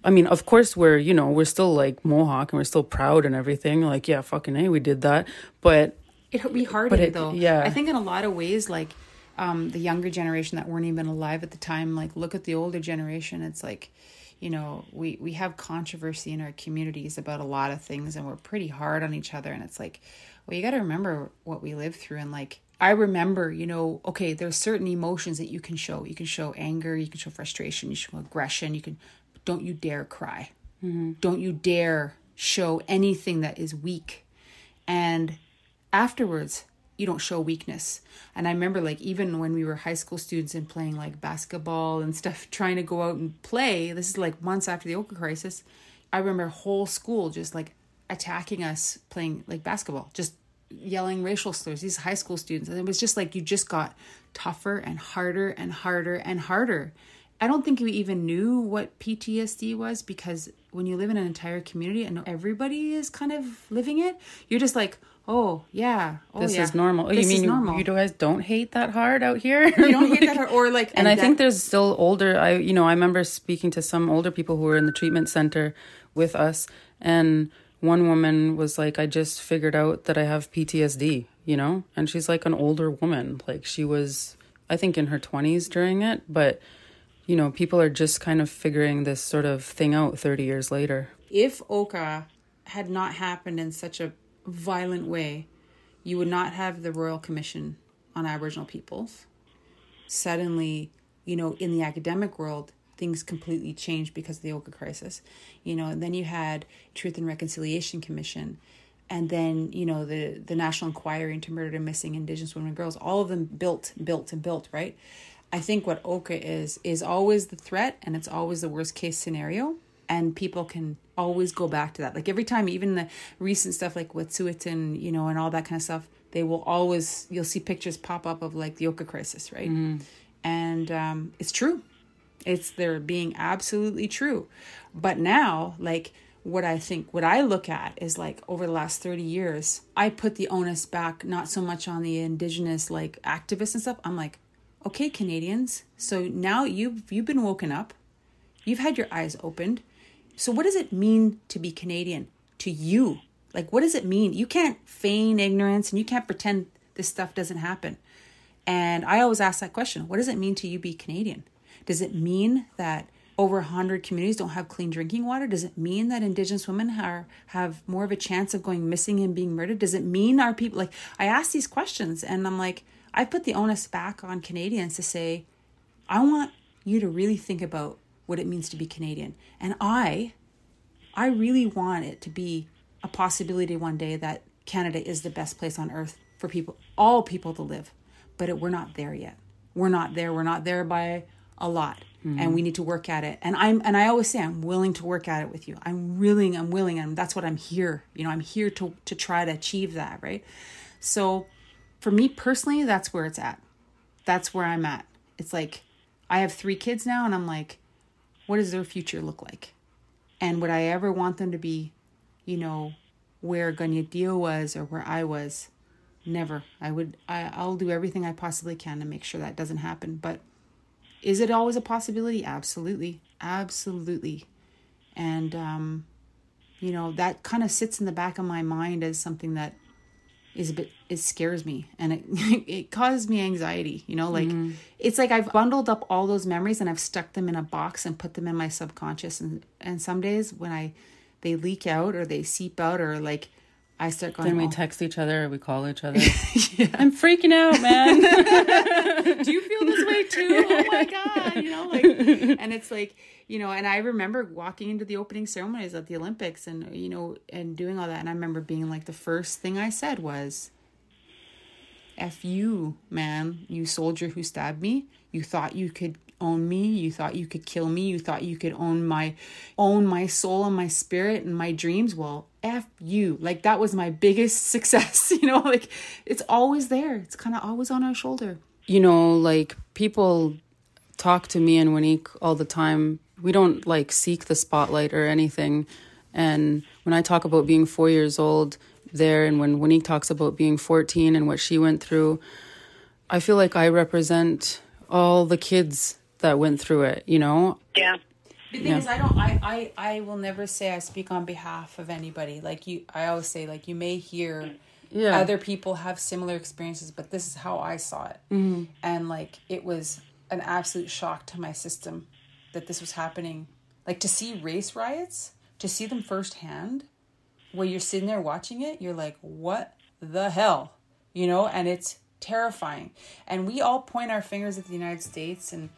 I mean, of course, we're, you know, we're still like Mohawk and we're still proud and everything. Like, yeah, fucking hey, we did that. But it hurt we hardened though. Yeah. I think in a lot of ways, like, um, the younger generation that weren't even alive at the time like look at the older generation it's like you know we we have controversy in our communities about a lot of things and we're pretty hard on each other and it's like well you got to remember what we lived through and like I remember, you know, okay, there's certain emotions that you can show. You can show anger, you can show frustration, you show aggression, you can don't you dare cry. Mm-hmm. Don't you dare show anything that is weak. And afterwards, you don't show weakness. And I remember like even when we were high school students and playing like basketball and stuff, trying to go out and play. This is like months after the Oka crisis. I remember whole school just like attacking us playing like basketball, just yelling racial slurs. These high school students, and it was just like you just got tougher and harder and harder and harder. I don't think we even knew what PTSD was because when you live in an entire community and everybody is kind of living it, you're just like, oh yeah, oh, this yeah. is normal. Oh, this you mean normal. you guys don't hate that hard out here? you don't hate that hard, or like, and, and I that- think there's still older. I you know I remember speaking to some older people who were in the treatment center with us, and one woman was like, "I just figured out that I have PTSD," you know, and she's like an older woman, like she was, I think, in her twenties during it, but. You know, people are just kind of figuring this sort of thing out 30 years later. If Oka had not happened in such a violent way, you would not have the Royal Commission on Aboriginal Peoples. Suddenly, you know, in the academic world, things completely changed because of the Oka crisis. You know, and then you had Truth and Reconciliation Commission, and then you know the the National Inquiry into Murdered and Missing Indigenous Women and Girls. All of them built, built, and built. Right. I think what Oka is is always the threat, and it's always the worst case scenario and people can always go back to that. Like every time, even the recent stuff like Wet'suwet'en, you know, and all that kind of stuff, they will always you'll see pictures pop up of like the Oka crisis, right? Mm-hmm. And um, it's true. It's they're being absolutely true. But now, like what I think, what I look at is like over the last 30 years, I put the onus back not so much on the indigenous like activists and stuff. I'm like, okay, Canadians, so now you've you've been woken up, you've had your eyes opened, so, what does it mean to be Canadian to you? Like, what does it mean? You can't feign ignorance and you can't pretend this stuff doesn't happen. And I always ask that question what does it mean to you be Canadian? Does it mean that over 100 communities don't have clean drinking water? Does it mean that Indigenous women are, have more of a chance of going missing and being murdered? Does it mean our people, like, I ask these questions and I'm like, I put the onus back on Canadians to say, I want you to really think about what it means to be Canadian. And I, I really want it to be a possibility one day that Canada is the best place on earth for people, all people to live. But it, we're not there yet. We're not there. We're not there by a lot. Mm-hmm. And we need to work at it. And I'm and I always say I'm willing to work at it with you. I'm willing, I'm willing, and that's what I'm here. You know, I'm here to to try to achieve that, right? So for me personally, that's where it's at. That's where I'm at. It's like I have three kids now, and I'm like, what does their future look like? And would I ever want them to be, you know, where Dio was or where I was? Never. I would I, I'll do everything I possibly can to make sure that doesn't happen. But is it always a possibility? Absolutely. Absolutely. And um you know, that kind of sits in the back of my mind as something that is a bit it scares me and it it causes me anxiety you know like Mhm. it's like i've bundled up all those memories and i've stuck them in a box and put them in my subconscious and and some days when i they leak out or they seep out or like i start going Then we "Oh, text each other, we call each other. I'm freaking out, man. do you feel this way too oh my god you know like and it's like you know and i remember walking into the opening ceremonies at the olympics and you know and doing all that and i remember being like the first thing i said was F you, man, you soldier who stabbed me. You thought you could own me. You thought you could kill me. You thought you could own my own my soul and my spirit and my dreams. Well, F you. Like that was my biggest success, you know, like it's always there. It's kind of always on our shoulder. you know, like people talk to me and Waneek all the time. We don't like seek the spotlight or anything. And when I talk about being four years old there, and when Waneek talks about being 14 and what she went through, I feel like I represent all the kids that went through it, you know? Yeah. The thing Yeah. is, I don't. I, I I will never say I speak on behalf of anybody. Like you, I always say like you may hear Yeah. other people have similar experiences, but this is how I saw it, Mhm. and like it was an absolute shock to my system that this was happening. Like to see race riots, to see them firsthand, where you're sitting there watching it, you're like, what the hell, you know? And it's terrifying. And we all point our fingers at the United States and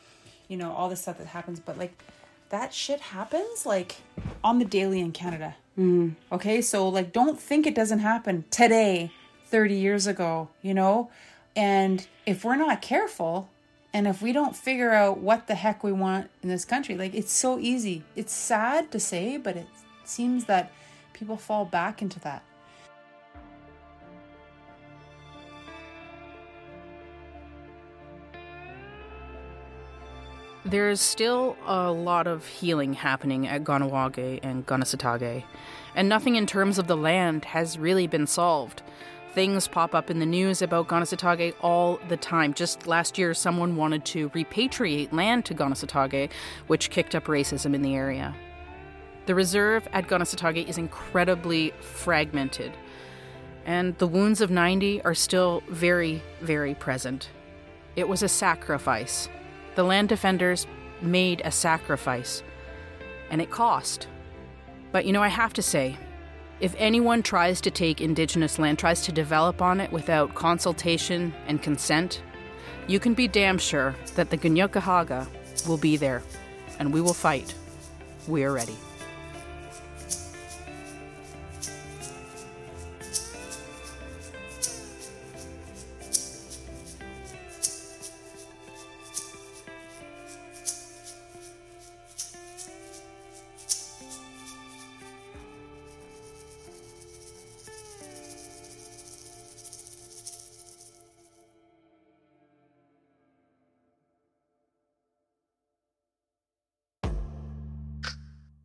you know all the stuff that happens, but like that shit happens like on the daily in Canada. Mm. Okay, so like don't think it doesn't happen today, 30 years ago, you know? And if we're not careful and if we don't figure out what the heck we want in this country, like it's so easy. It's sad to say, but it seems that people fall back into that. There's still a lot of healing happening at Kahnawake and Kanesatake, and nothing in terms of the land has really been solved. Things pop up in the news about Kanesatake all the time. Just last year, someone wanted to repatriate land to Kanesatake, which kicked up racism in the area. The reserve at Kanesatake is incredibly fragmented, and the wounds of 90 are still very, very present. It was a sacrifice. The land defenders made a sacrifice, and it cost. But you know, I have to say, if anyone tries to take Indigenous land, tries to develop on it without consultation and consent, you can be damn sure that the Kanien'kehá:ka will be there, and we will fight. We are ready.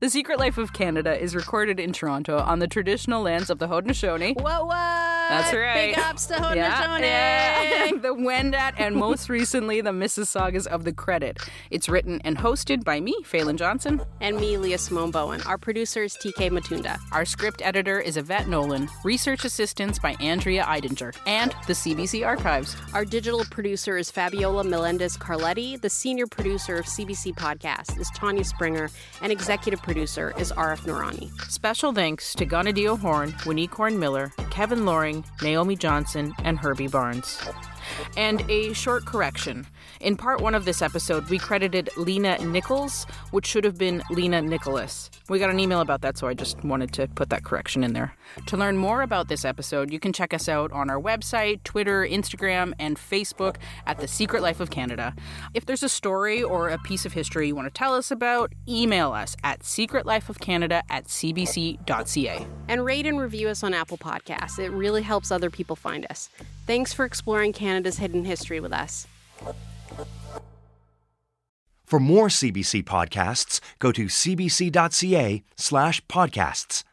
The Secret Life of Canada is recorded in Toronto on the traditional lands of the Haudenosaunee. What, what? That's right. Big ups to Haudenosaunee. Yeah, yeah. the Wendat, and most recently the Mississaugas of the Credit. It's written and hosted by me, Falen Johnson. And me, Leah Simone Bowen. Our producer is TK Matunda. Our script editor is Yvette Nolan. Research assistance by Andrea Eidinger. And the CBC Archives. Our digital producer is Fabiola Melendez Carletti. The senior producer of CBC Podcast is Tanya Springer. And executive producer is Arif Noorani. Special thanks to Kaniehtiio Horn, Waneek Horn Miller, Kevin Loring, Naomi Johnson, and Herbie Barnes. And a short correction. In part one of this episode, we credited Lena Nichols, which should have been Lena Nicholas. We got an email about that, so I just wanted to put that correction in there. To learn more about this episode, you can check us out on our website, Twitter, Instagram, and Facebook at The Secret Life of Canada. If there's a story or a piece of history you want to tell us about, email us at secretlifeofcanada at cbc.ca. And rate and review us on Apple Podcasts. It really helps other people find us. Thanks for exploring Canada's hidden history with us. For more CBC podcasts, go to cbc.ca slash podcasts.